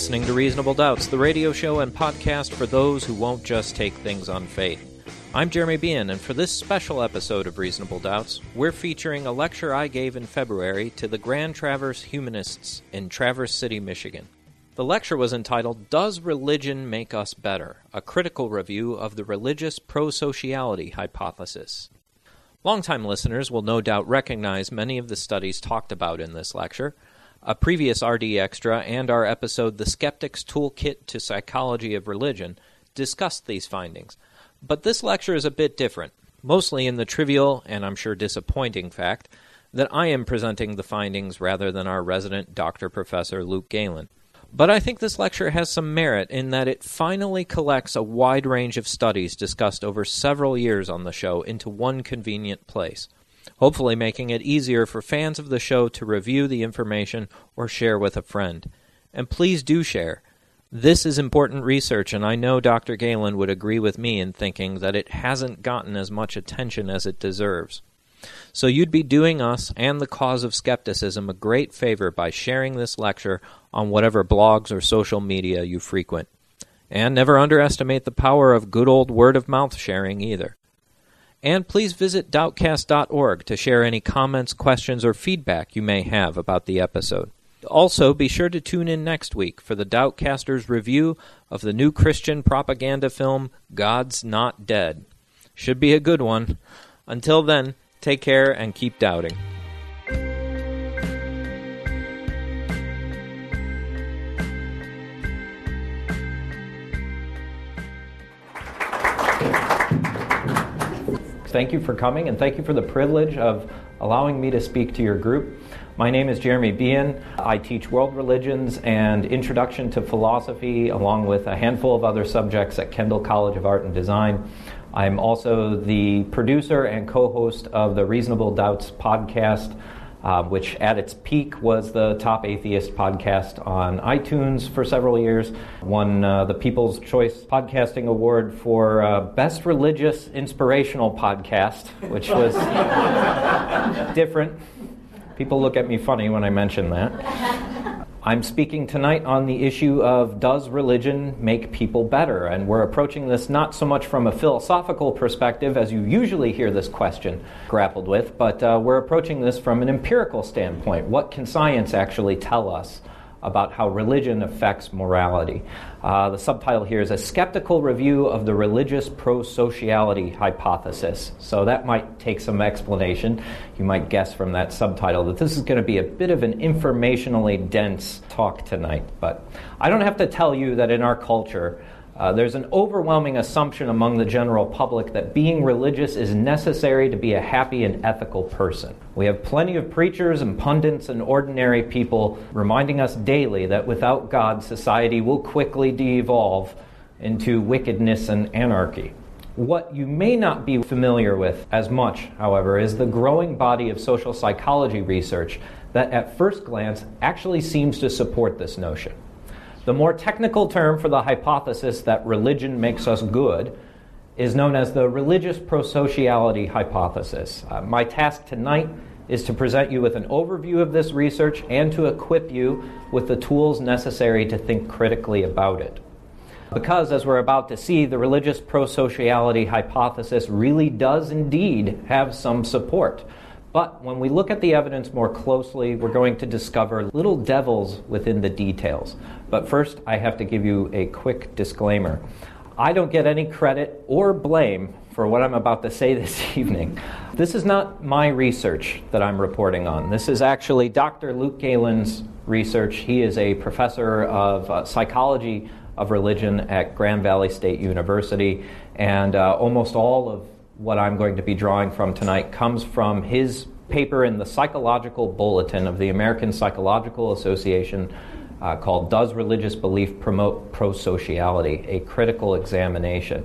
Listening to Reasonable Doubts, the radio show and podcast for those who won't just take things on faith. I'm Jeremy Bean, and for this special episode of Reasonable Doubts, we're featuring a lecture I gave in February to the Grand Traverse Humanists in Traverse City, Michigan. The lecture was entitled Does Religion Make Us Better? A critical review of the religious pro-sociality hypothesis. Longtime listeners will no doubt recognize many of the studies talked about in this lecture. A previous RD Extra and our episode The Skeptic's Toolkit to Psychology of Religion discussed these findings. But this lecture is a bit different, mostly in the trivial and I'm sure disappointing fact that I am presenting the findings rather than our resident Dr. Professor Luke Galen. But I think this lecture has some merit in that it finally collects a wide range of studies discussed over several years on the show into one convenient place hopefully making it easier for fans of the show to review the information or share with a friend. And please do share. This is important research, and I know Dr. Galen would agree with me in thinking that it hasn't gotten as much attention as it deserves. So you'd be doing us and the cause of skepticism a great favor by sharing this lecture on whatever blogs or social media you frequent. And never underestimate the power of good old word of mouth sharing either. And please visit doubtcast.org to share any comments, questions, or feedback you may have about the episode. Also, be sure to tune in next week for the Doubtcasters review of the new Christian propaganda film God's Not Dead. Should be a good one. Until then, take care and keep doubting. Thank you for coming and thank you for the privilege of allowing me to speak to your group. My name is Jeremy Bean. I teach world religions and introduction to philosophy, along with a handful of other subjects at Kendall College of Art and Design. I'm also the producer and co host of the Reasonable Doubts podcast, uh, which at its peak was the top atheist podcast on iTunes for several years. Won uh, the People's Choice Podcasting Award for uh, Best Religious Inspirational Podcast, which was different. People look at me funny when I mention that. I'm speaking tonight on the issue of does religion make people better? And we're approaching this not so much from a philosophical perspective as you usually hear this question grappled with, but uh, we're approaching this from an empirical standpoint. What can science actually tell us about how religion affects morality? Uh, the subtitle here is A Skeptical Review of the Religious Pro Sociality Hypothesis. So that might take some explanation. You might guess from that subtitle that this is going to be a bit of an informationally dense talk tonight. But I don't have to tell you that in our culture, uh, there's an overwhelming assumption among the general public that being religious is necessary to be a happy and ethical person. We have plenty of preachers and pundits and ordinary people reminding us daily that without God, society will quickly de evolve into wickedness and anarchy. What you may not be familiar with as much, however, is the growing body of social psychology research that at first glance actually seems to support this notion. The more technical term for the hypothesis that religion makes us good is known as the religious prosociality hypothesis. Uh, my task tonight is to present you with an overview of this research and to equip you with the tools necessary to think critically about it. Because, as we're about to see, the religious prosociality hypothesis really does indeed have some support. But when we look at the evidence more closely, we're going to discover little devils within the details. But first, I have to give you a quick disclaimer. I don't get any credit or blame for what I'm about to say this evening. This is not my research that I'm reporting on. This is actually Dr. Luke Galen's research. He is a professor of uh, psychology of religion at Grand Valley State University, and uh, almost all of what I'm going to be drawing from tonight comes from his paper in the Psychological Bulletin of the American Psychological Association uh, called Does Religious Belief Promote Prosociality? A Critical Examination.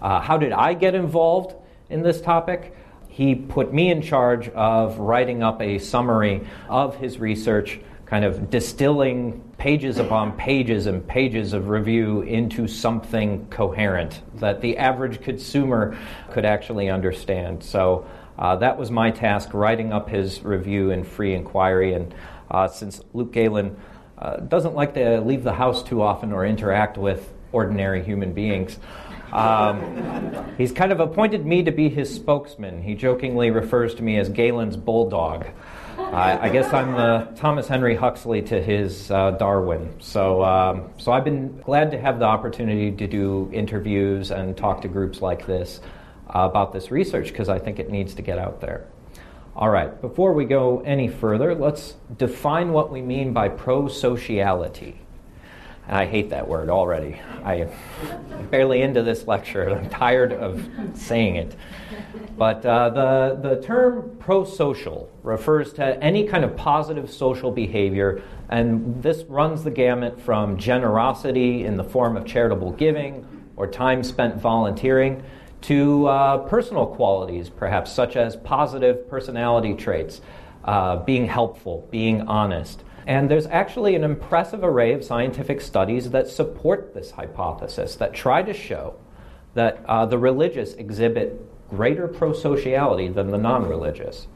Uh, how did I get involved in this topic? He put me in charge of writing up a summary of his research, kind of distilling pages upon pages and pages of review into something coherent that the average consumer could actually understand. So uh, that was my task, writing up his review in free inquiry. And uh, since Luke Galen uh, doesn't like to leave the house too often or interact with ordinary human beings, um, he's kind of appointed me to be his spokesman. He jokingly refers to me as Galen's bulldog. I, guess I'm the Thomas Henry Huxley to his uh, Darwin. So, um, so I've been glad to have the opportunity to do interviews and talk to groups like this uh, about this research because I think it needs to get out there. All right, before we go any further, let's define what we mean by prosociality. I hate that word already. I, am barely into this lecture, and I'm tired of saying it. But uh, the, the term prosocial refers to any kind of positive social behavior, and this runs the gamut from generosity in the form of charitable giving or time spent volunteering to uh, personal qualities, perhaps, such as positive personality traits, uh, being helpful, being honest. And there's actually an impressive array of scientific studies that support this hypothesis, that try to show that uh, the religious exhibit greater prosociality than the non religious.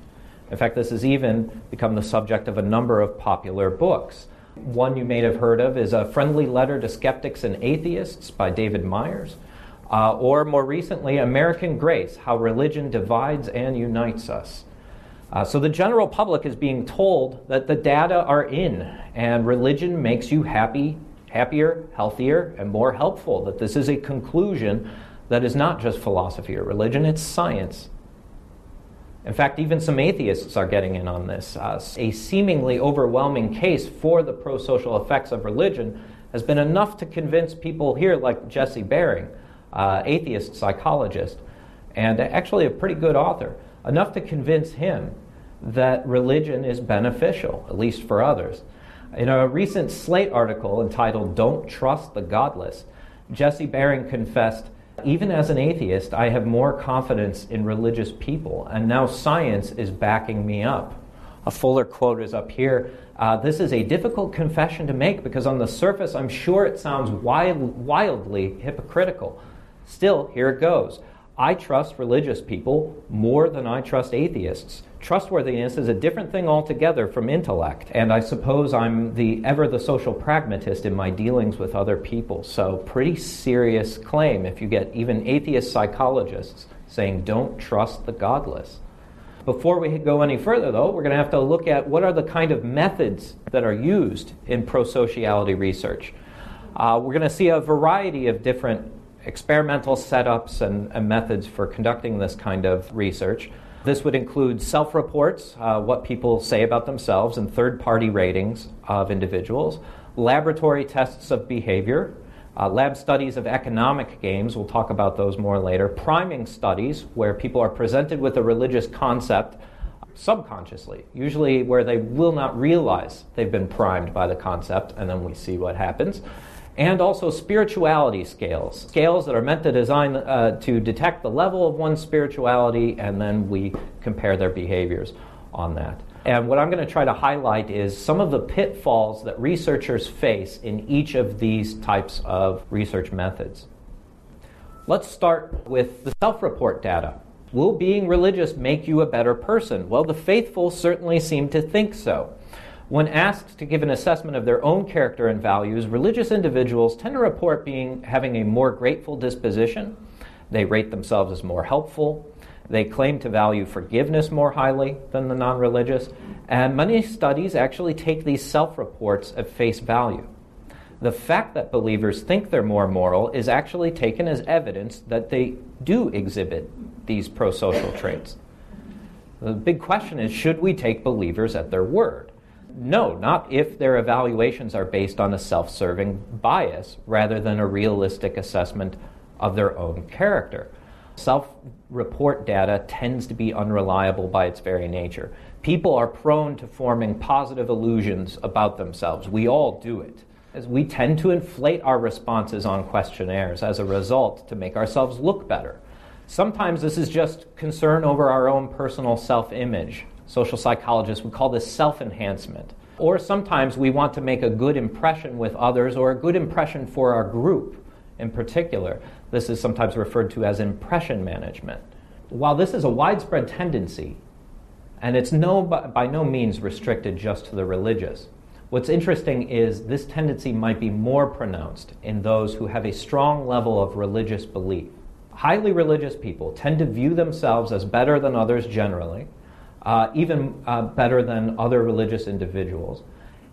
In fact, this has even become the subject of a number of popular books. One you may have heard of is A Friendly Letter to Skeptics and Atheists by David Myers, uh, or more recently, American Grace How Religion Divides and Unites Us uh, so the general public is being told that the data are in and religion makes you happy, happier, healthier, and more helpful. That this is a conclusion that is not just philosophy or religion, it's science. In fact, even some atheists are getting in on this. Uh, a seemingly overwhelming case for the pro social effects of religion has been enough to convince people here, like Jesse Bering, uh, atheist psychologist, and actually a pretty good author, enough to convince him that religion is beneficial, at least for others. In a recent Slate article entitled Don't Trust the Godless, Jesse Bering confessed, Even as an atheist, I have more confidence in religious people, and now science is backing me up. A fuller quote is up here. Uh, this is a difficult confession to make because, on the surface, I'm sure it sounds wild, wildly hypocritical. Still, here it goes. I trust religious people more than I trust atheists trustworthiness is a different thing altogether from intellect. And I suppose I'm the ever the social pragmatist in my dealings with other people. So pretty serious claim if you get even atheist psychologists saying don't trust the godless. Before we go any further, though, we're going to have to look at what are the kind of methods that are used in prosociality research. Uh, we're going to see a variety of different experimental setups and, and methods for conducting this kind of research. This would include self reports, uh, what people say about themselves, and third party ratings of individuals, laboratory tests of behavior, uh, lab studies of economic games, we'll talk about those more later, priming studies, where people are presented with a religious concept subconsciously, usually where they will not realize they've been primed by the concept, and then we see what happens and also spirituality scales, scales that are meant to design uh, to detect the level of one's spirituality, and then we compare their behaviors on that. And what I'm going to try to highlight is some of the pitfalls that researchers face in each of these types of research methods. Let's start with the self report data. Will being religious make you a better person? Well, the faithful certainly seem to think so. When asked to give an assessment of their own character and values, religious individuals tend to report being having a more grateful disposition. They rate themselves as more helpful. They claim to value forgiveness more highly than the non religious. And many studies actually take these self reports at face value. The fact that believers think they're more moral is actually taken as evidence that they do exhibit these pro social traits. The big question is should we take believers at their word? No, not if their evaluations are based on a self serving bias rather than a realistic assessment of their own character. Self report data tends to be unreliable by its very nature. People are prone to forming positive illusions about themselves. We all do it. is we tend to inflate our responses on questionnaires as a result to make ourselves look better. Sometimes this is just concern over our own personal self image. Social psychologists would call this self enhancement. Or sometimes we want to make a good impression with others or a good impression for our group in particular. This is sometimes referred to as impression management. While this is a widespread tendency, and it's no, by no means restricted just to the religious, what's interesting is this tendency might be more pronounced in those who have a strong level of religious belief. Highly religious people tend to view themselves as better than others generally uh, even uh, better than other religious individuals.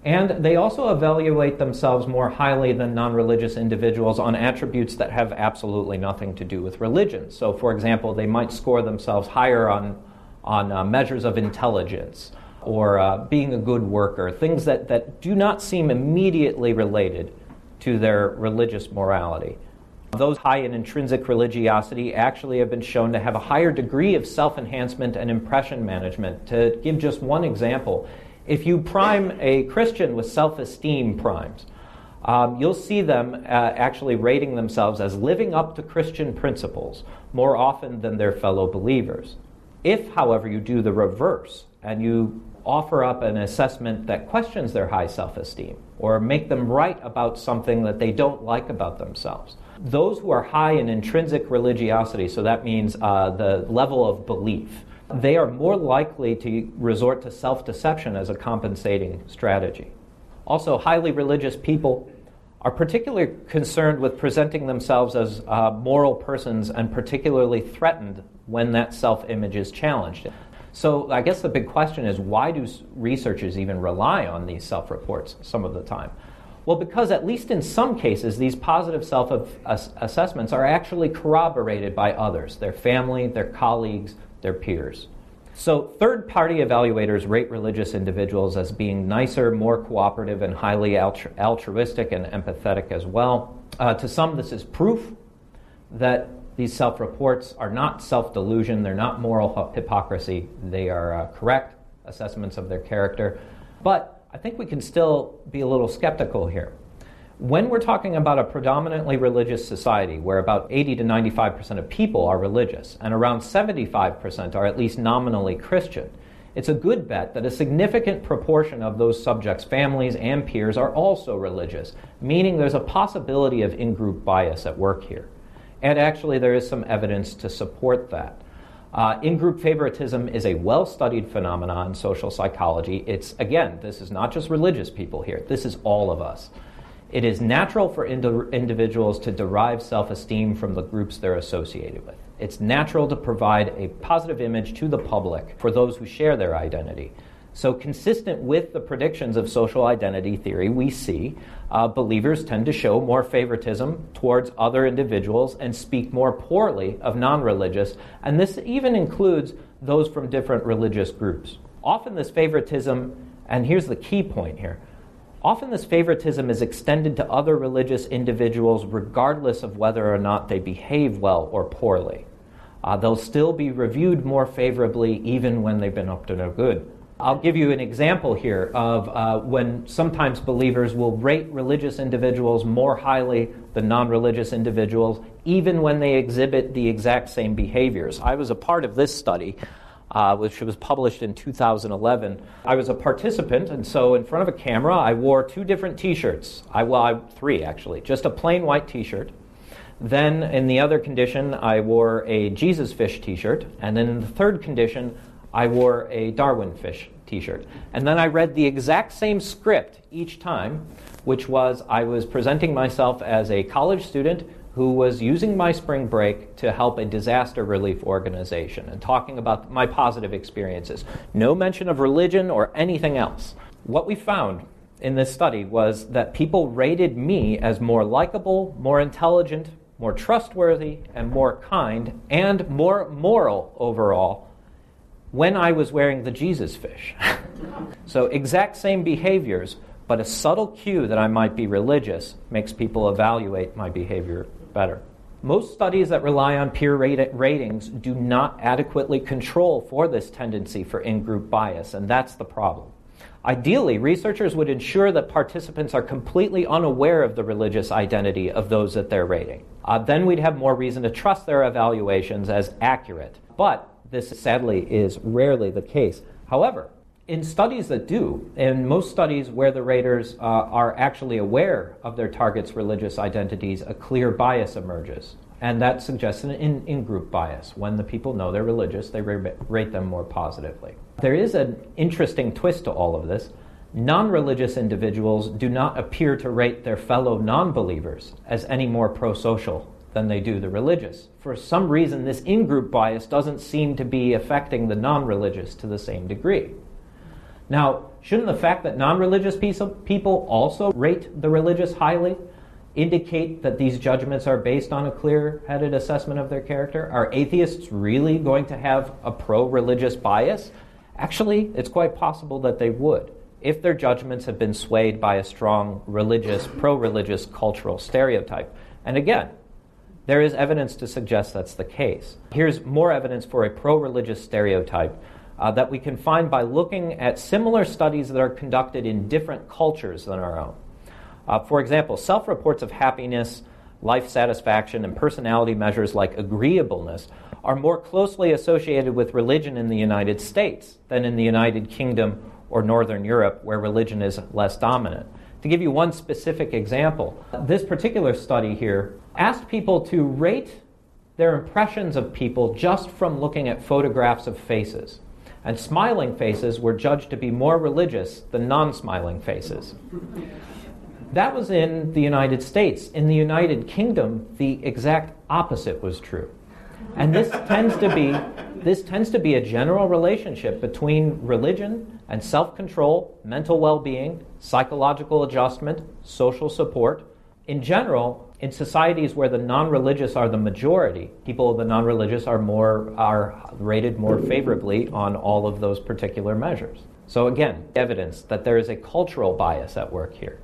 And they also evaluate themselves more highly than non religious individuals on attributes that have absolutely nothing to do with religion. So, for example, they might score themselves higher on, on uh, measures of intelligence or uh, being a good worker, things that, that do not seem immediately related to their religious morality. Those high in intrinsic religiosity actually have been shown to have a higher degree of self enhancement and impression management. To give just one example, if you prime a Christian with self esteem primes, um, you'll see them uh, actually rating themselves as living up to Christian principles more often than their fellow believers. If, however, you do the reverse and you offer up an assessment that questions their high self esteem or make them write about something that they don't like about themselves, those who are high in intrinsic religiosity, so that means uh, the level of belief, they are more likely to resort to self deception as a compensating strategy. Also, highly religious people are particularly concerned with presenting themselves as uh, moral persons and particularly threatened when that self image is challenged. So, I guess the big question is why do researchers even rely on these self reports some of the time? Well, because at least in some cases, these positive self assessments are actually corroborated by others their family, their colleagues, their peers. So, third party evaluators rate religious individuals as being nicer, more cooperative, and highly altru- altruistic and empathetic as well. Uh, to some, this is proof that these self reports are not self delusion, they're not moral hypocrisy, they are uh, correct assessments of their character. But I think we can still be a little skeptical here. When we're talking about a predominantly religious society where about 80 to 95% of people are religious and around 75% are at least nominally Christian, it's a good bet that a significant proportion of those subjects' families and peers are also religious, meaning there's a possibility of in group bias at work here. And actually, there is some evidence to support that. Uh, in group favoritism is a well studied phenomenon in social psychology. It's, again, this is not just religious people here, this is all of us. It is natural for ind- individuals to derive self esteem from the groups they're associated with. It's natural to provide a positive image to the public for those who share their identity. So, consistent with the predictions of social identity theory, we see uh, believers tend to show more favoritism towards other individuals and speak more poorly of non religious, and this even includes those from different religious groups. Often, this favoritism, and here's the key point here often this favoritism is extended to other religious individuals regardless of whether or not they behave well or poorly. Uh, they'll still be reviewed more favorably even when they've been up to no good. I'll give you an example here of uh, when sometimes believers will rate religious individuals more highly than non religious individuals, even when they exhibit the exact same behaviors. I was a part of this study. Uh, which was published in 2011. I was a participant, and so in front of a camera, I wore two different t shirts. I, well, I, three actually. Just a plain white t shirt. Then, in the other condition, I wore a Jesus fish t shirt. And then in the third condition, I wore a Darwin fish t shirt. And then I read the exact same script each time, which was I was presenting myself as a college student who was using my spring break to help a disaster relief organization and talking about my positive experiences. No mention of religion or anything else. What we found in this study was that people rated me as more likable, more intelligent, more trustworthy, and more kind, and more moral overall when I was wearing the Jesus fish. so, exact same behaviors, but a subtle cue that I might be religious makes people evaluate my behavior better. Most studies that rely on peer ratings do not adequately control for this tendency for in group bias, and that's the problem. Ideally, researchers would ensure that participants are completely unaware of the religious identity of those that they're rating. Uh, then we'd have more reason to trust their evaluations as accurate. But this sadly is rarely the case. However, in studies that do, in most studies where the raters uh, are actually aware of their target's religious identities, a clear bias emerges. And that suggests an in group bias. When the people know they're religious, they rate them more positively. There is an interesting twist to all of this. Non religious individuals do not appear to rate their fellow non believers as any more pro social than they do the religious. For some reason, this in group bias doesn't seem to be affecting the non religious to the same degree. Now, shouldn't the fact that non religious people also rate the religious highly indicate that these judgments are based on a clear headed assessment of their character? Are atheists really going to have a pro religious bias? Actually, it's quite possible that they would if their judgments have been swayed by a strong religious, pro religious cultural stereotype. And again, there is evidence to suggest that's the case. Here's more evidence for a pro religious stereotype uh, that we can find by looking at similar studies that are conducted in different cultures than our own. Uh, for example, self reports of happiness, life satisfaction, and personality measures like agreeableness are more closely associated with religion in the United States than in the United Kingdom or Northern Europe, where religion is less dominant. To give you one specific example, this particular study here asked people to rate their impressions of people just from looking at photographs of faces. And smiling faces were judged to be more religious than non smiling faces. That was in the United States. In the United Kingdom, the exact opposite was true. And this tends to be this tends to be a general relationship between religion and self-control, mental well-being, psychological adjustment, social support. In general, in societies where the non-religious are the majority, people of the non-religious are more are rated more favorably on all of those particular measures. So again, evidence that there is a cultural bias at work here.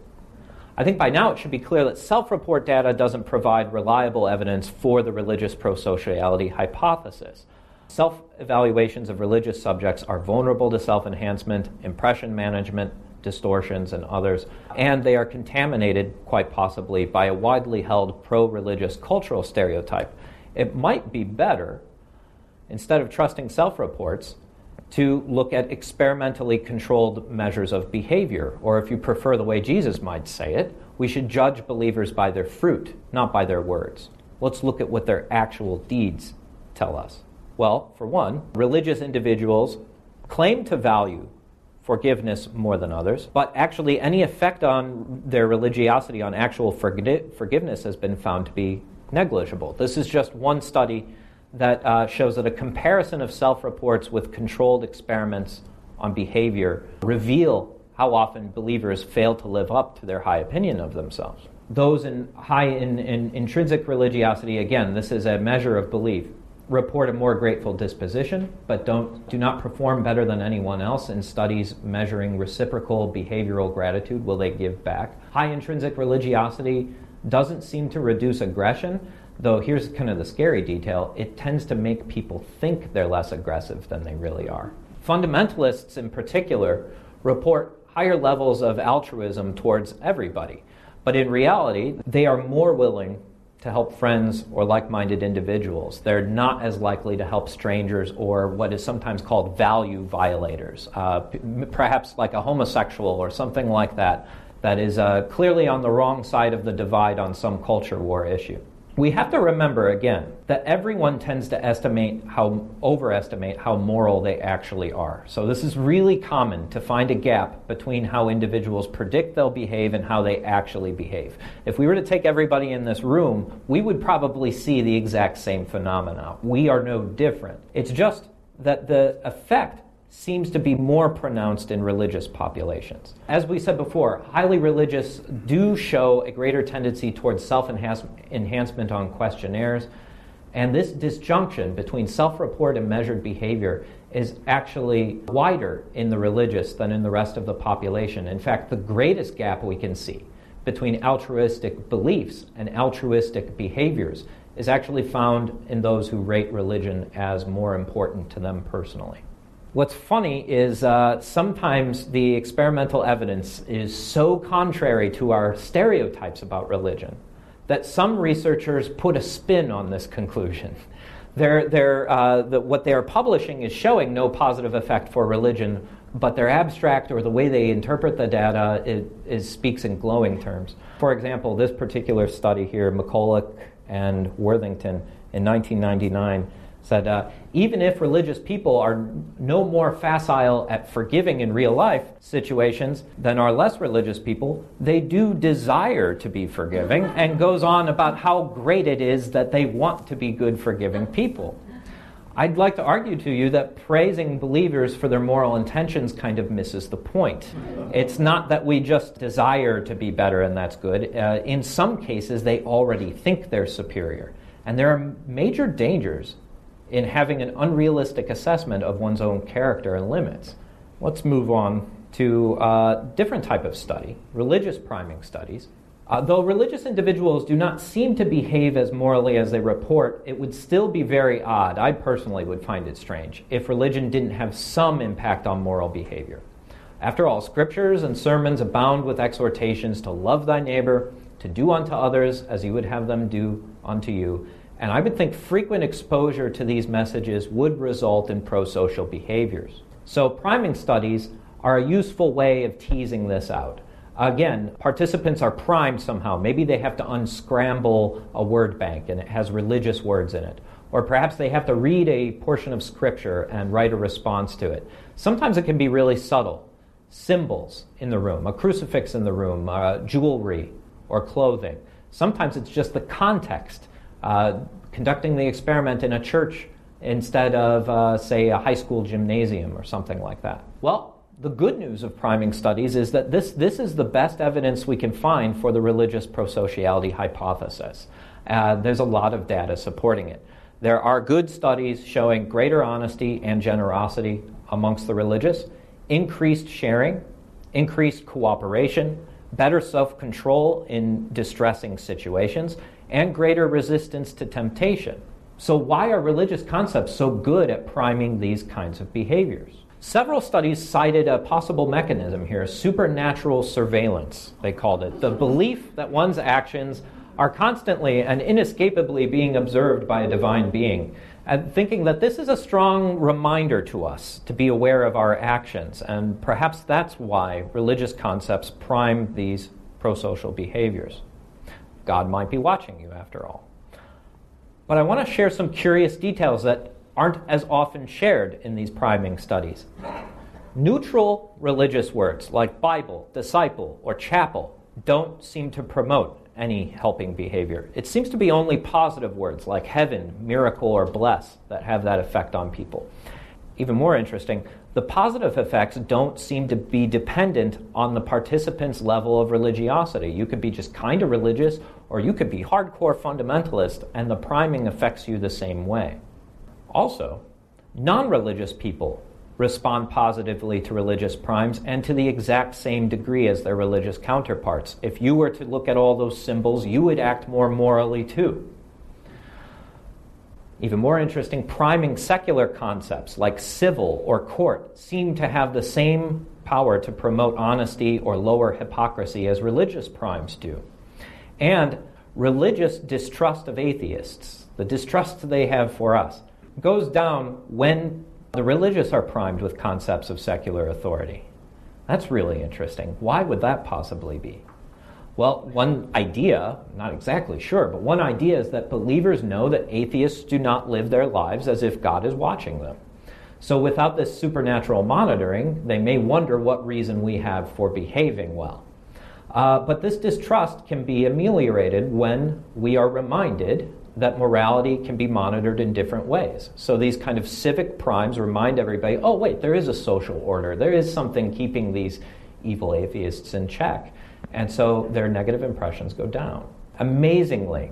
I think by now it should be clear that self report data doesn't provide reliable evidence for the religious prosociality hypothesis. Self evaluations of religious subjects are vulnerable to self enhancement, impression management, distortions, and others, and they are contaminated, quite possibly, by a widely held pro religious cultural stereotype. It might be better, instead of trusting self reports, to look at experimentally controlled measures of behavior, or if you prefer the way Jesus might say it, we should judge believers by their fruit, not by their words. Let's look at what their actual deeds tell us. Well, for one, religious individuals claim to value forgiveness more than others, but actually, any effect on their religiosity on actual forgiveness has been found to be negligible. This is just one study that uh, shows that a comparison of self reports with controlled experiments on behavior reveal how often believers fail to live up to their high opinion of themselves. Those in high in, in intrinsic religiosity, again, this is a measure of belief, report a more grateful disposition, but don't do not perform better than anyone else in studies measuring reciprocal behavioral gratitude. Will they give back? High intrinsic religiosity doesn't seem to reduce aggression, Though here's kind of the scary detail it tends to make people think they're less aggressive than they really are. Fundamentalists, in particular, report higher levels of altruism towards everybody. But in reality, they are more willing to help friends or like minded individuals. They're not as likely to help strangers or what is sometimes called value violators, uh, perhaps like a homosexual or something like that, that is uh, clearly on the wrong side of the divide on some culture war issue we have to remember again that everyone tends to estimate how overestimate how moral they actually are. So this is really common to find a gap between how individuals predict they'll behave and how they actually behave. If we were to take everybody in this room, we would probably see the exact same phenomena. We are no different. It's just that the effect seems to be more pronounced in religious populations. As we said before, highly religious do show a greater tendency towards self enhancement on questionnaires, and this disjunction between self report and measured behavior is actually wider in the religious than in the rest of the population. In fact, the greatest gap we can see between altruistic beliefs and altruistic behaviors is actually found in those who rate religion as more important to them personally. What's funny is uh, sometimes the experimental evidence is so contrary to our stereotypes about religion that some researchers put a spin on this conclusion. They're, they're, uh, the, what they are publishing is showing no positive effect for religion, but their abstract or the way they interpret the data it, it speaks in glowing terms. For example, this particular study here, McCullough and Worthington in 1999, said uh, even if religious people are no more facile at forgiving in real life situations than are less religious people, they do desire to be forgiving, and goes on about how great it is that they want to be good, forgiving people. I'd like to argue to you that praising believers for their moral intentions kind of misses the point. It's not that we just desire to be better and that's good. Uh, in some cases, they already think they're superior. And there are major dangers in having an unrealistic assessment of one's own character and limits. Let's move on to a different type of study, religious priming studies. Uh, though religious individuals do not seem to behave as morally as they report, it would still be very odd, I personally would find it strange, if religion didn't have some impact on moral behavior. After all, scriptures and sermons abound with exhortations to love thy neighbor, to do unto others as you would have them do unto you, and I would think frequent exposure to these messages would result in pro social behaviors. So, priming studies are a useful way of teasing this out. Again, participants are primed somehow. Maybe they have to unscramble a word bank and it has religious words in it. Or perhaps they have to read a portion of scripture and write a response to it. Sometimes it can be really subtle. Symbols in the room, a crucifix in the room, uh, jewelry or clothing. Sometimes it's just the context uh, conducting the experiment in a church instead of, uh, say, a high school gymnasium or something like that. Well, the good news of priming studies is that this, this is the best evidence we can find for the religious prosociality hypothesis. Uh, there's a lot of data supporting it. There are good studies showing greater honesty and generosity amongst the religious, increased sharing, increased cooperation, better self control in distressing situations, and greater resistance to temptation. So, why are religious concepts so good at priming these kinds of behaviors? Several studies cited a possible mechanism here supernatural surveillance, they called it. The belief that one's actions are constantly and inescapably being observed by a divine being, and thinking that this is a strong reminder to us to be aware of our actions. And perhaps that's why religious concepts prime these prosocial behaviors. God might be watching you after all. But I want to share some curious details that aren't as often shared in these priming studies. Neutral religious words like Bible, disciple, or chapel don't seem to promote any helping behavior. It seems to be only positive words like heaven, miracle, or bless that have that effect on people. Even more interesting, the positive effects don't seem to be dependent on the participant's level of religiosity. You could be just kind of religious, or you could be hardcore fundamentalist, and the priming affects you the same way. Also, non religious people respond positively to religious primes and to the exact same degree as their religious counterparts. If you were to look at all those symbols, you would act more morally too. Even more interesting, priming secular concepts like civil or court seem to have the same power to promote honesty or lower hypocrisy as religious primes do. And religious distrust of atheists, the distrust they have for us, goes down when the religious are primed with concepts of secular authority. That's really interesting. Why would that possibly be? Well, one idea, not exactly sure, but one idea is that believers know that atheists do not live their lives as if God is watching them. So without this supernatural monitoring, they may wonder what reason we have for behaving well. Uh, but this distrust can be ameliorated when we are reminded that morality can be monitored in different ways. So these kind of civic primes remind everybody oh, wait, there is a social order, there is something keeping these evil atheists in check. And so their negative impressions go down. Amazingly,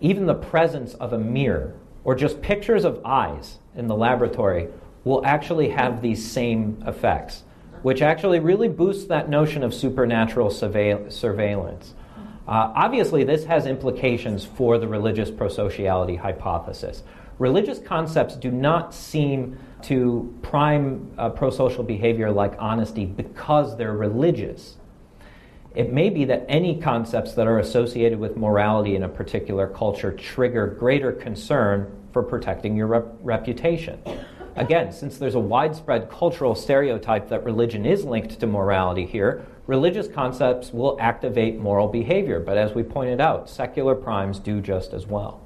even the presence of a mirror or just pictures of eyes in the laboratory will actually have these same effects, which actually really boosts that notion of supernatural surveillance. Uh, obviously, this has implications for the religious prosociality hypothesis. religious concepts do not seem to prime uh, pro social behavior like honesty because they're religious. It may be that any concepts that are associated with morality in a particular culture trigger greater concern for protecting your rep- reputation. Again, since there's a widespread cultural stereotype that religion is linked to morality here, religious concepts will activate moral behavior, but as we pointed out, secular primes do just as well.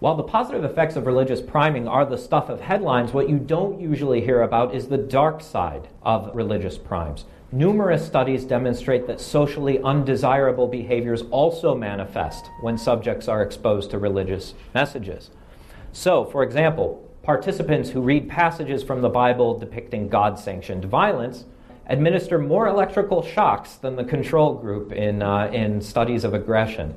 While the positive effects of religious priming are the stuff of headlines, what you don't usually hear about is the dark side of religious primes. Numerous studies demonstrate that socially undesirable behaviors also manifest when subjects are exposed to religious messages. So, for example, participants who read passages from the Bible depicting God sanctioned violence administer more electrical shocks than the control group in, uh, in studies of aggression.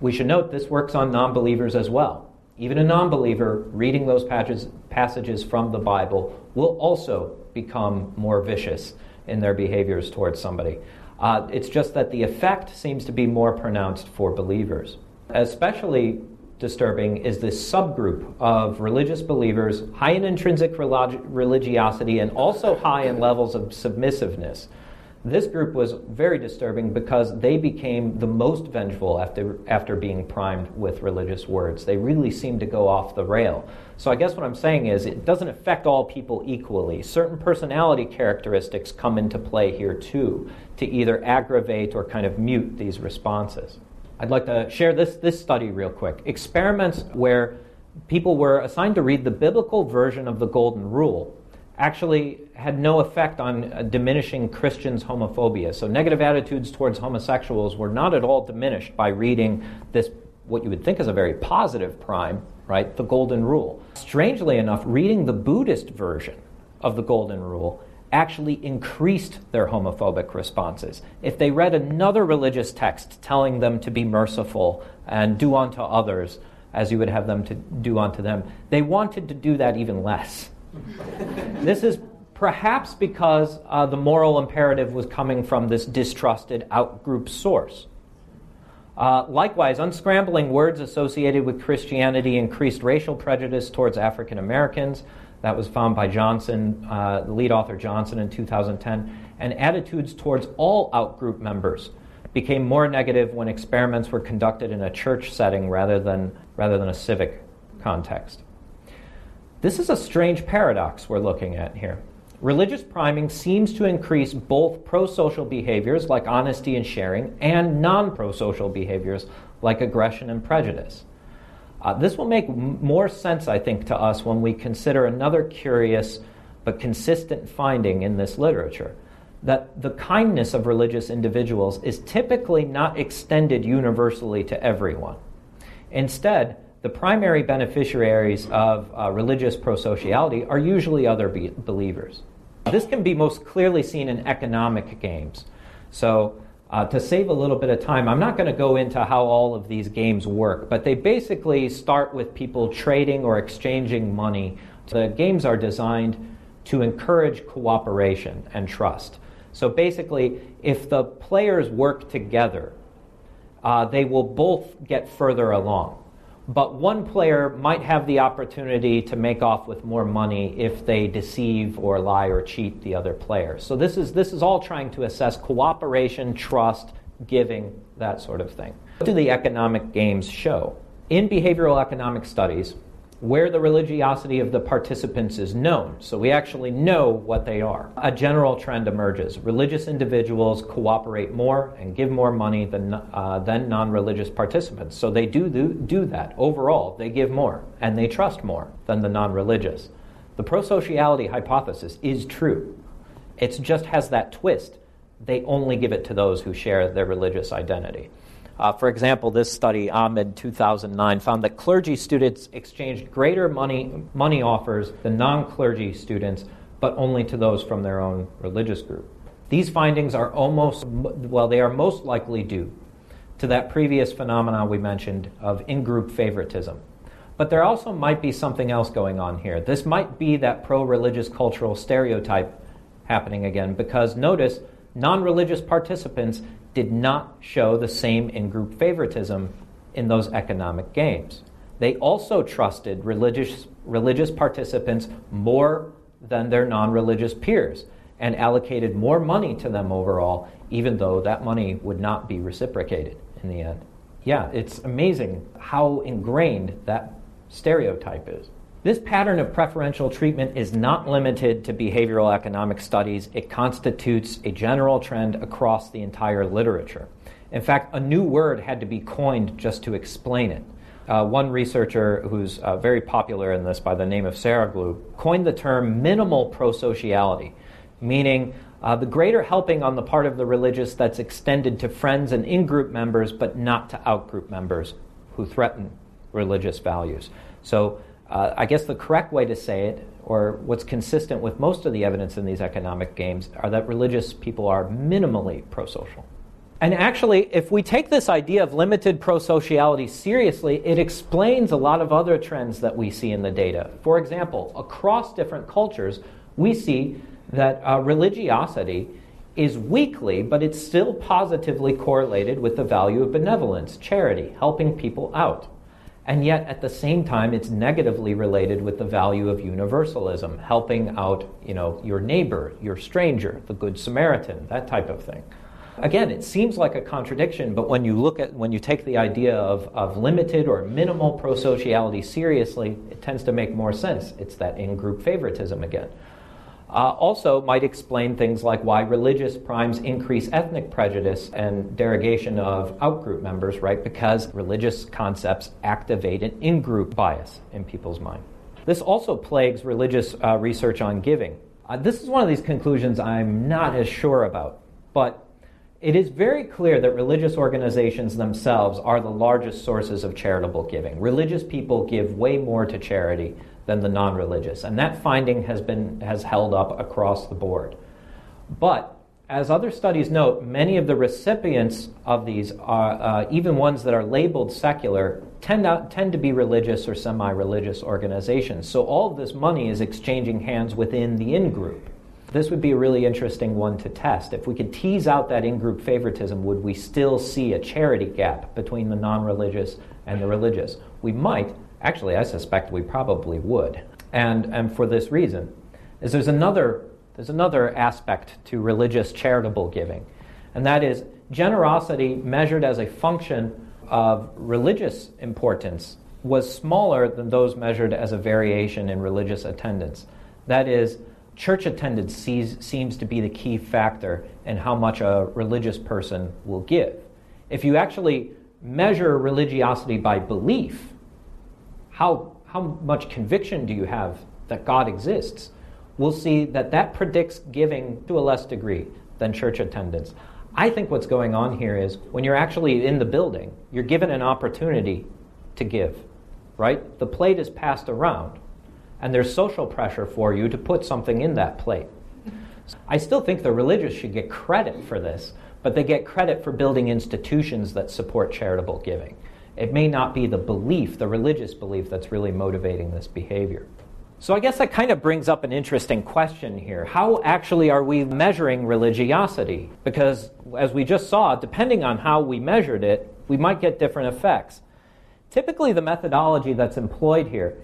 We should note this works on non believers as well. Even a non believer reading those passages, passages from the Bible will also become more vicious in their behaviors towards somebody. Uh, it's just that the effect seems to be more pronounced for believers. Especially disturbing is this subgroup of religious believers high in intrinsic religiosity and also high in levels of submissiveness. This group was very disturbing because they became the most vengeful after, after being primed with religious words. They really seemed to go off the rail. So, I guess what I'm saying is it doesn't affect all people equally. Certain personality characteristics come into play here too to either aggravate or kind of mute these responses. I'd like to share this, this study real quick. Experiments where people were assigned to read the biblical version of the Golden Rule actually had no effect on uh, diminishing Christians' homophobia. So, negative attitudes towards homosexuals were not at all diminished by reading this, what you would think is a very positive prime, right? The Golden Rule. Strangely enough, reading the Buddhist version of the Golden Rule actually increased their homophobic responses. If they read another religious text telling them to be merciful and do unto others as you would have them to do unto them, they wanted to do that even less. this is perhaps because uh, the moral imperative was coming from this distrusted outgroup source. Uh, likewise, unscrambling words associated with Christianity increased racial prejudice towards African Americans. That was found by Johnson, uh, the lead author Johnson, in 2010. And attitudes towards all outgroup members became more negative when experiments were conducted in a church setting rather than, rather than a civic context. This is a strange paradox we're looking at here. Religious priming seems to increase both pro social behaviors like honesty and sharing and non pro social behaviors like aggression and prejudice. Uh, this will make m- more sense, I think, to us when we consider another curious but consistent finding in this literature that the kindness of religious individuals is typically not extended universally to everyone. Instead, the primary beneficiaries of uh, religious prosociality are usually other be- believers. This can be most clearly seen in economic games. So, uh, to save a little bit of time, I'm not going to go into how all of these games work, but they basically start with people trading or exchanging money. The games are designed to encourage cooperation and trust. So basically, if the players work together, uh, they will both get further along but one player might have the opportunity to make off with more money if they deceive or lie or cheat the other player. So this is this is all trying to assess cooperation, trust, giving, that sort of thing. What do the economic games show? In behavioral economic studies, where the religiosity of the participants is known. So we actually know what they are. A general trend emerges. Religious individuals cooperate more and give more money than, uh, than non religious participants. So they do, do, do that. Overall, they give more and they trust more than the non religious. The prosociality hypothesis is true. It just has that twist. They only give it to those who share their religious identity. Uh, for example, this study, Ahmed 2009, found that clergy students exchanged greater money, money offers than non clergy students, but only to those from their own religious group. These findings are almost, well, they are most likely due to that previous phenomenon we mentioned of in group favoritism. But there also might be something else going on here. This might be that pro religious cultural stereotype happening again, because notice non religious participants did not show the same in group favoritism in those economic games. They also trusted religious, religious participants more than their non religious peers and allocated more money to them overall, even though that money would not be reciprocated in the end. Yeah, it's amazing how ingrained that stereotype is. This pattern of preferential treatment is not limited to behavioral economic studies. It constitutes a general trend across the entire literature. In fact, a new word had to be coined just to explain it. Uh, one researcher who's uh, very popular in this by the name of Saroglou coined the term minimal prosociality, meaning uh, the greater helping on the part of the religious that's extended to friends and in group members, but not to out group members who threaten religious values. So, uh, I guess the correct way to say it, or what's consistent with most of the evidence in these economic games, are that religious people are minimally prosocial. And actually, if we take this idea of limited prosociality seriously, it explains a lot of other trends that we see in the data. For example, across different cultures, we see that uh, religiosity is weakly, but it's still positively correlated with the value of benevolence, charity, helping people out. And yet, at the same time, it's negatively related with the value of universalism, helping out, you know, your neighbor, your stranger, the good Samaritan, that type of thing. Again, it seems like a contradiction, but when you look at when you take the idea of, of limited or minimal prosociality seriously, it tends to make more sense. It's that in-group favoritism again. Uh, also, might explain things like why religious primes increase ethnic prejudice and derogation of outgroup members, right? Because religious concepts activate an in group bias in people's mind. This also plagues religious uh, research on giving. Uh, this is one of these conclusions I'm not as sure about, but it is very clear that religious organizations themselves are the largest sources of charitable giving. Religious people give way more to charity than the non-religious, and that finding has been has held up across the board. But as other studies note, many of the recipients of these, are, uh, even ones that are labeled secular, tend, out, tend to be religious or semi religious organizations. So all of this money is exchanging hands within the in group. This would be a really interesting one to test. If we could tease out that in group favoritism, would we still see a charity gap between the non religious and the religious? We might. Actually, I suspect we probably would. And, and for this reason, is there's another, there's another aspect to religious charitable giving, and that is generosity measured as a function of religious importance was smaller than those measured as a variation in religious attendance. That is, church attendance sees, seems to be the key factor in how much a religious person will give. If you actually measure religiosity by belief, how, how much conviction do you have that God exists? We'll see that that predicts giving to a less degree than church attendance. I think what's going on here is when you're actually in the building, you're given an opportunity to give, right? The plate is passed around and there's social pressure for you to put something in that plate. I still think the religious should get credit for this, but they get credit for building institutions that support charitable giving. It may not be the belief, the religious belief, that's really motivating this behavior. So I guess that kind of brings up an interesting question here. How actually are we measuring religiosity? Because as we just saw, depending on how we measured it, we might get different effects. Typically, the methodology that's employed here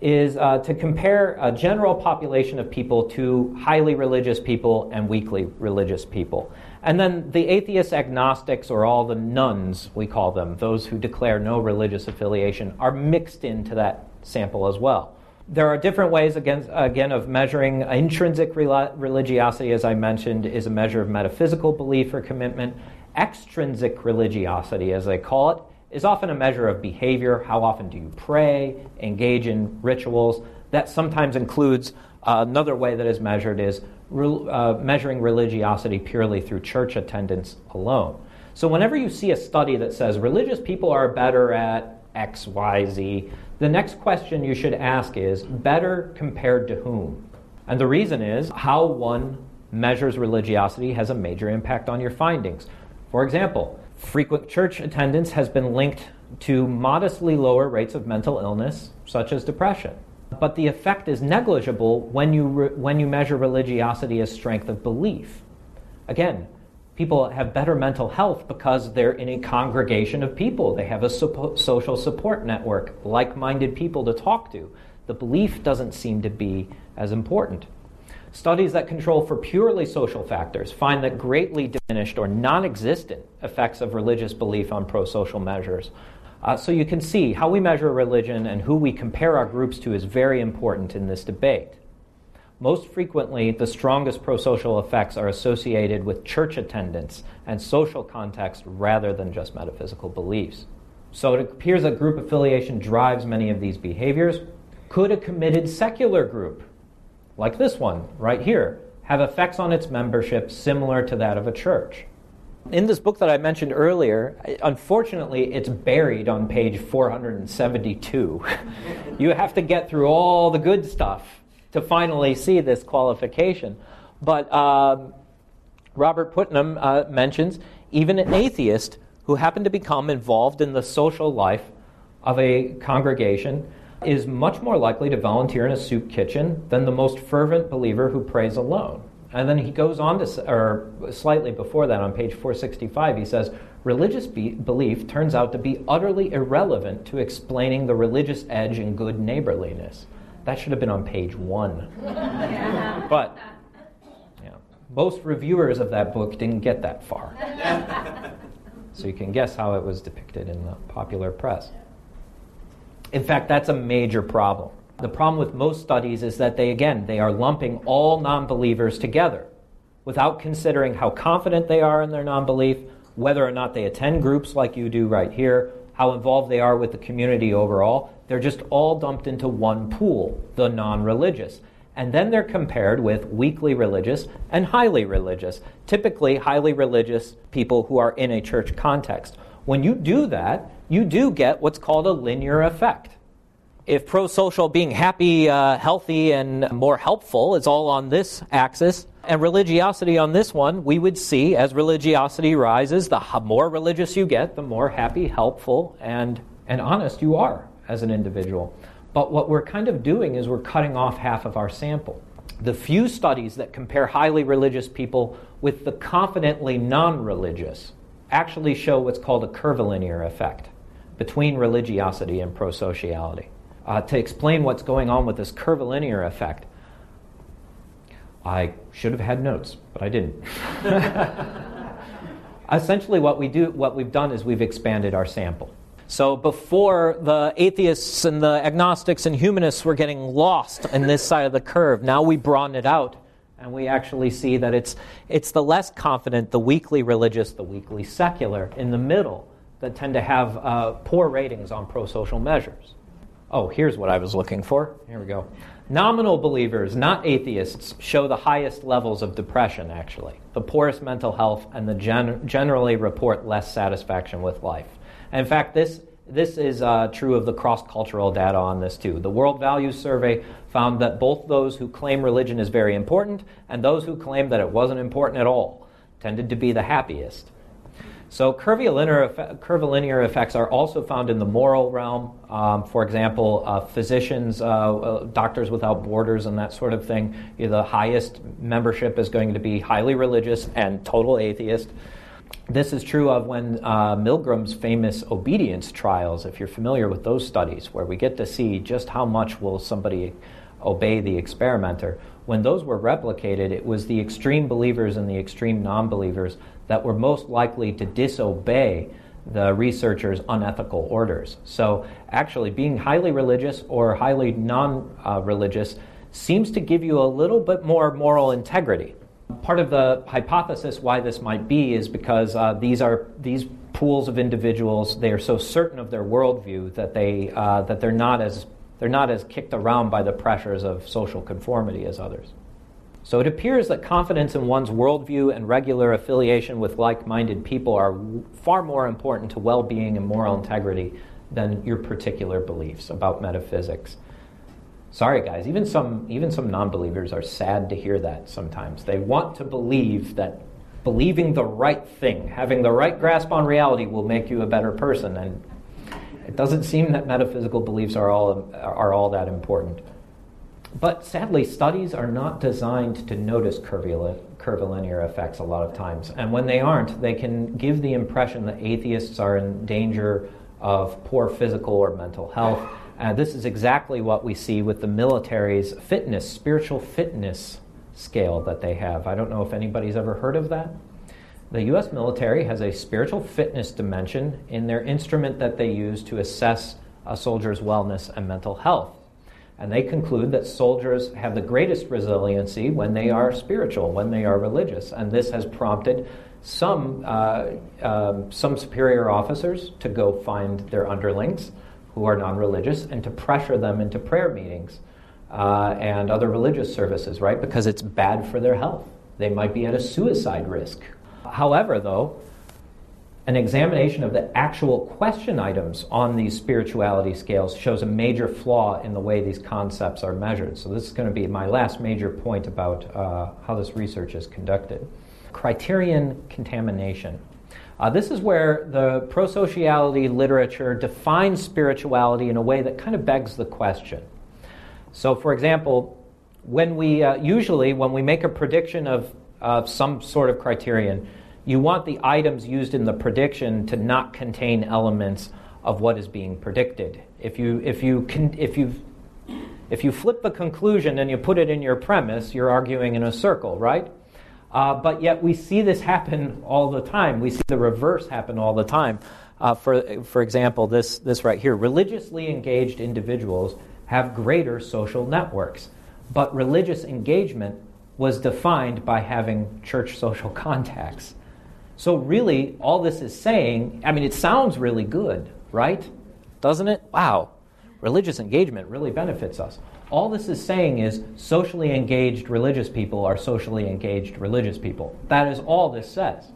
is uh, to compare a general population of people to highly religious people and weakly religious people. And then the atheist agnostics, or all the nones, we call them, those who declare no religious affiliation, are mixed into that sample as well. There are different ways, again, again of measuring intrinsic religiosity, as I mentioned, is a measure of metaphysical belief or commitment. Extrinsic religiosity, as they call it, is often a measure of behavior. How often do you pray, engage in rituals? That sometimes includes another way that is measured is re- uh, measuring religiosity purely through church attendance alone. So, whenever you see a study that says religious people are better at X, Y, Z, the next question you should ask is better compared to whom? And the reason is how one measures religiosity has a major impact on your findings. For example, Frequent church attendance has been linked to modestly lower rates of mental illness, such as depression. But the effect is negligible when you, re- when you measure religiosity as strength of belief. Again, People have better mental health because they're in a congregation of people. They have a social support network, like minded people to talk to. The belief doesn't seem to be as important. Studies that control for purely social factors find that greatly diminished or non existent effects of religious belief on pro social measures. Uh, so you can see how we measure religion and who we compare our groups to is very important in this debate. Most frequently, the strongest pro social effects are associated with church attendance and social context rather than just metaphysical beliefs. So it appears that group affiliation drives many of these behaviors. Could a committed secular group, like this one right here, have effects on its membership similar to that of a church? In this book that I mentioned earlier, unfortunately, it's buried on page 472. you have to get through all the good stuff to finally see this qualification. But um, Robert Putnam uh, mentions even an atheist who happened to become involved in the social life of a congregation is much more likely to volunteer in a soup kitchen than the most fervent believer who prays alone. And then he goes on to, or slightly before that on page 465, he says, religious be- belief turns out to be utterly irrelevant to explaining the religious edge in good neighborliness. That should have been on page one. but yeah, most reviewers of that book didn't get that far. so you can guess how it was depicted in the popular press. In fact, that's a major problem. The problem with most studies is that they, again, they are lumping all non believers together without considering how confident they are in their non belief, whether or not they attend groups like you do right here, how involved they are with the community overall. They're just all dumped into one pool, the non religious. And then they're compared with weakly religious and highly religious, typically highly religious people who are in a church context. When you do that, you do get what's called a linear effect. If pro social, being happy, uh, healthy, and more helpful, is all on this axis, and religiosity on this one, we would see as religiosity rises, the more religious you get, the more happy, helpful, and, and honest you are as an individual. But what we're kind of doing is we're cutting off half of our sample. The few studies that compare highly religious people with the confidently non religious actually show what's called a curvilinear effect between religiosity and prosociality. Uh, to explain what's going on with this curvilinear effect, I should have had notes, but I didn't. Essentially, what, we do, what we've done is we've expanded our sample. So before the atheists and the agnostics and humanists were getting lost in this side of the curve, now we broaden it out and we actually see that it's, it's the less confident, the weakly religious, the weakly secular in the middle that tend to have uh, poor ratings on pro social measures. Oh, here's what I was looking for. Here we go. Nominal believers, not atheists, show the highest levels of depression, actually, the poorest mental health, and the gen- generally report less satisfaction with life. In fact, this, this is uh, true of the cross cultural data on this too. The World Values Survey found that both those who claim religion is very important and those who claim that it wasn't important at all tended to be the happiest. So, curvilinear, curvilinear effects are also found in the moral realm. Um, for example, uh, physicians, uh, uh, Doctors Without Borders, and that sort of thing. The highest membership is going to be highly religious and total atheist. This is true of when uh, Milgram's famous obedience trials, if you're familiar with those studies, where we get to see just how much will somebody obey the experimenter. When those were replicated, it was the extreme believers and the extreme non believers that were most likely to disobey the researcher's unethical orders. So, actually, being highly religious or highly non religious seems to give you a little bit more moral integrity. Part of the hypothesis why this might be is because uh, these are these pools of individuals. They are so certain of their worldview that they uh, that they're not as they're not as kicked around by the pressures of social conformity as others. So it appears that confidence in one's worldview and regular affiliation with like-minded people are far more important to well-being and moral integrity than your particular beliefs about metaphysics. Sorry, guys. Even some even some non-believers are sad to hear that. Sometimes they want to believe that believing the right thing, having the right grasp on reality, will make you a better person, and it doesn't seem that metaphysical beliefs are all are all that important. But sadly, studies are not designed to notice curvilinear effects a lot of times. And when they aren't, they can give the impression that atheists are in danger of poor physical or mental health. And this is exactly what we see with the military's fitness, spiritual fitness scale that they have. I don't know if anybody's ever heard of that. The US military has a spiritual fitness dimension in their instrument that they use to assess a soldier's wellness and mental health. And they conclude that soldiers have the greatest resiliency when they are spiritual, when they are religious. And this has prompted some, uh, uh, some superior officers to go find their underlings who are non religious and to pressure them into prayer meetings uh, and other religious services, right? Because it's bad for their health. They might be at a suicide risk. However, though, an examination of the actual question items on these spirituality scales shows a major flaw in the way these concepts are measured. So, this is going to be my last major point about uh, how this research is conducted. Criterion contamination. Uh, this is where the pro sociality literature defines spirituality in a way that kind of begs the question. So, for example, when we uh, usually, when we make a prediction of, of some sort of criterion, you want the items used in the prediction to not contain elements of what is being predicted. If you, if you, can, if you, if you flip the conclusion and you put it in your premise, you're arguing in a circle, right? Uh, but yet we see this happen all the time. We see the reverse happen all the time. Uh, for, for example, this, this right here religiously engaged individuals have greater social networks, but religious engagement was defined by having church social contacts. So, really, all this is saying, I mean, it sounds really good, right? Doesn't it? Wow, religious engagement really benefits us. All this is saying is socially engaged religious people are socially engaged religious people. That is all this says.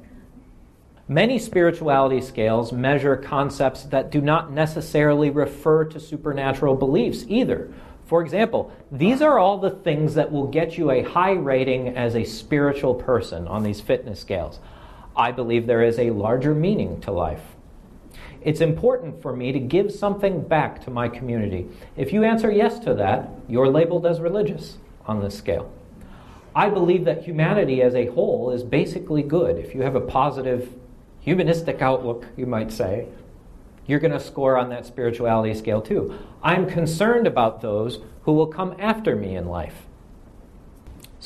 Many spirituality scales measure concepts that do not necessarily refer to supernatural beliefs either. For example, these are all the things that will get you a high rating as a spiritual person on these fitness scales. I believe there is a larger meaning to life. It's important for me to give something back to my community. If you answer yes to that, you're labeled as religious on this scale. I believe that humanity as a whole is basically good. If you have a positive humanistic outlook, you might say, you're going to score on that spirituality scale too. I'm concerned about those who will come after me in life.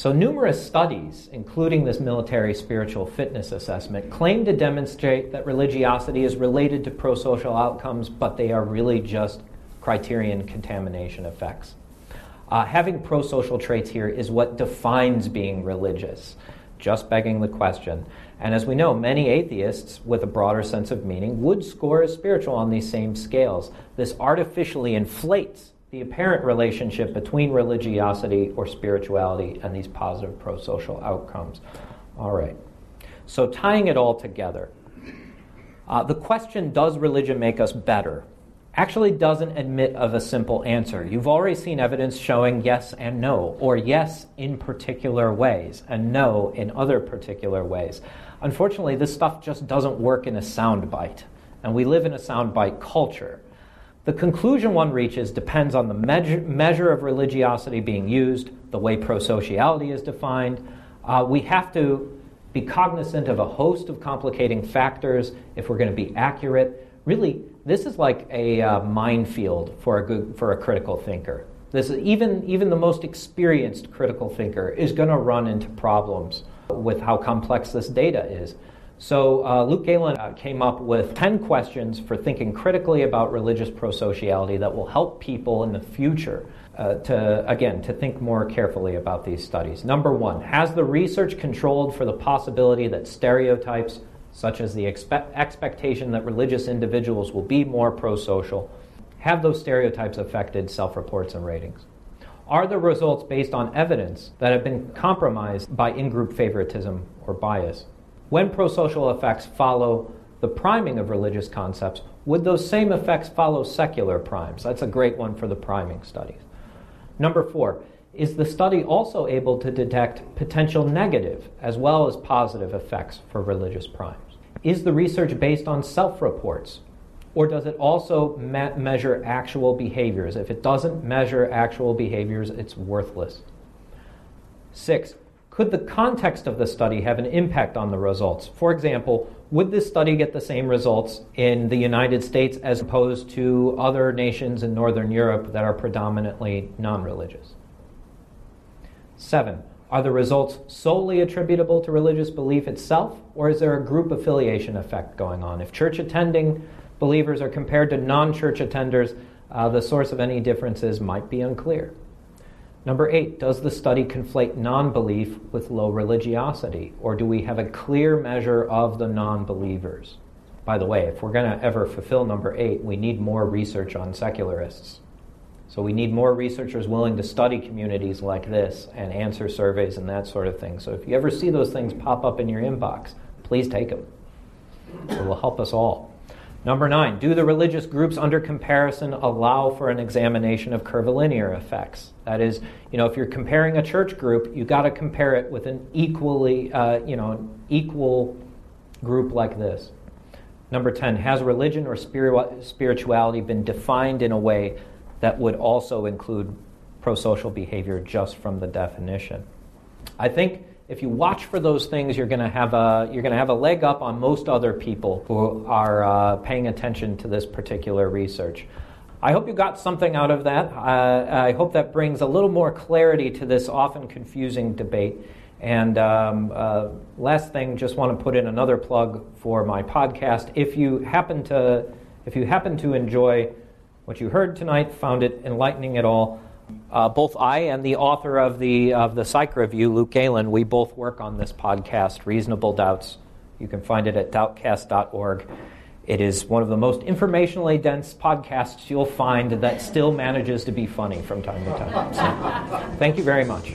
So, numerous studies, including this military spiritual fitness assessment, claim to demonstrate that religiosity is related to pro social outcomes, but they are really just criterion contamination effects. Uh, having pro social traits here is what defines being religious, just begging the question. And as we know, many atheists with a broader sense of meaning would score as spiritual on these same scales. This artificially inflates the apparent relationship between religiosity or spirituality and these positive pro social outcomes. All right. So, tying it all together, uh, the question, does religion make us better? actually doesn't admit of a simple answer. You've already seen evidence showing yes and no, or yes in particular ways, and no in other particular ways. Unfortunately, this stuff just doesn't work in a soundbite, and we live in a soundbite culture. The conclusion one reaches depends on the measure, measure of religiosity being used, the way prosociality is defined. Uh, we have to be cognizant of a host of complicating factors if we're going to be accurate. Really, this is like a uh, minefield for a good, for a critical thinker. This is, even even the most experienced critical thinker is going to run into problems with how complex this data is. So uh, Luke Galen uh, came up with 10 questions for thinking critically about religious prosociality that will help people in the future uh, to, again, to think more carefully about these studies. Number one, has the research controlled for the possibility that stereotypes, such as the expe- expectation that religious individuals will be more prosocial, have those stereotypes affected self reports and ratings? Are the results based on evidence that have been compromised by in group favoritism or bias? When prosocial effects follow the priming of religious concepts, would those same effects follow secular primes? That's a great one for the priming studies. Number four, is the study also able to detect potential negative as well as positive effects for religious primes? Is the research based on self reports or does it also me- measure actual behaviors? If it doesn't measure actual behaviors, it's worthless. Six, could the context of the study have an impact on the results? For example, would this study get the same results in the United States as opposed to other nations in Northern Europe that are predominantly non religious? Seven, are the results solely attributable to religious belief itself, or is there a group affiliation effect going on? If church attending believers are compared to non church attenders, uh, the source of any differences might be unclear. Number eight, does the study conflate non belief with low religiosity, or do we have a clear measure of the non believers? By the way, if we're going to ever fulfill number eight, we need more research on secularists. So we need more researchers willing to study communities like this and answer surveys and that sort of thing. So if you ever see those things pop up in your inbox, please take them. It will help us all. Number nine, do the religious groups under comparison allow for an examination of curvilinear effects? That is, you know, if you're comparing a church group, you got to compare it with an equally, uh, you know, an equal group like this. Number 10, has religion or spirituality been defined in a way that would also include prosocial behavior just from the definition? I think if you watch for those things, you're going to have a you're going to have a leg up on most other people who are uh, paying attention to this particular research. I hope you got something out of that. Uh, I hope that brings a little more clarity to this often confusing debate. And um, uh, last thing, just want to put in another plug for my podcast. If you happen to if you happen to enjoy what you heard tonight, found it enlightening at all. Uh, both I and the author of the of the Psych Review, Luke Galen, we both work on this podcast, Reasonable Doubts. You can find it at doubtcast.org. It is one of the most informationally dense podcasts you'll find that still manages to be funny from time to time. So, thank you very much.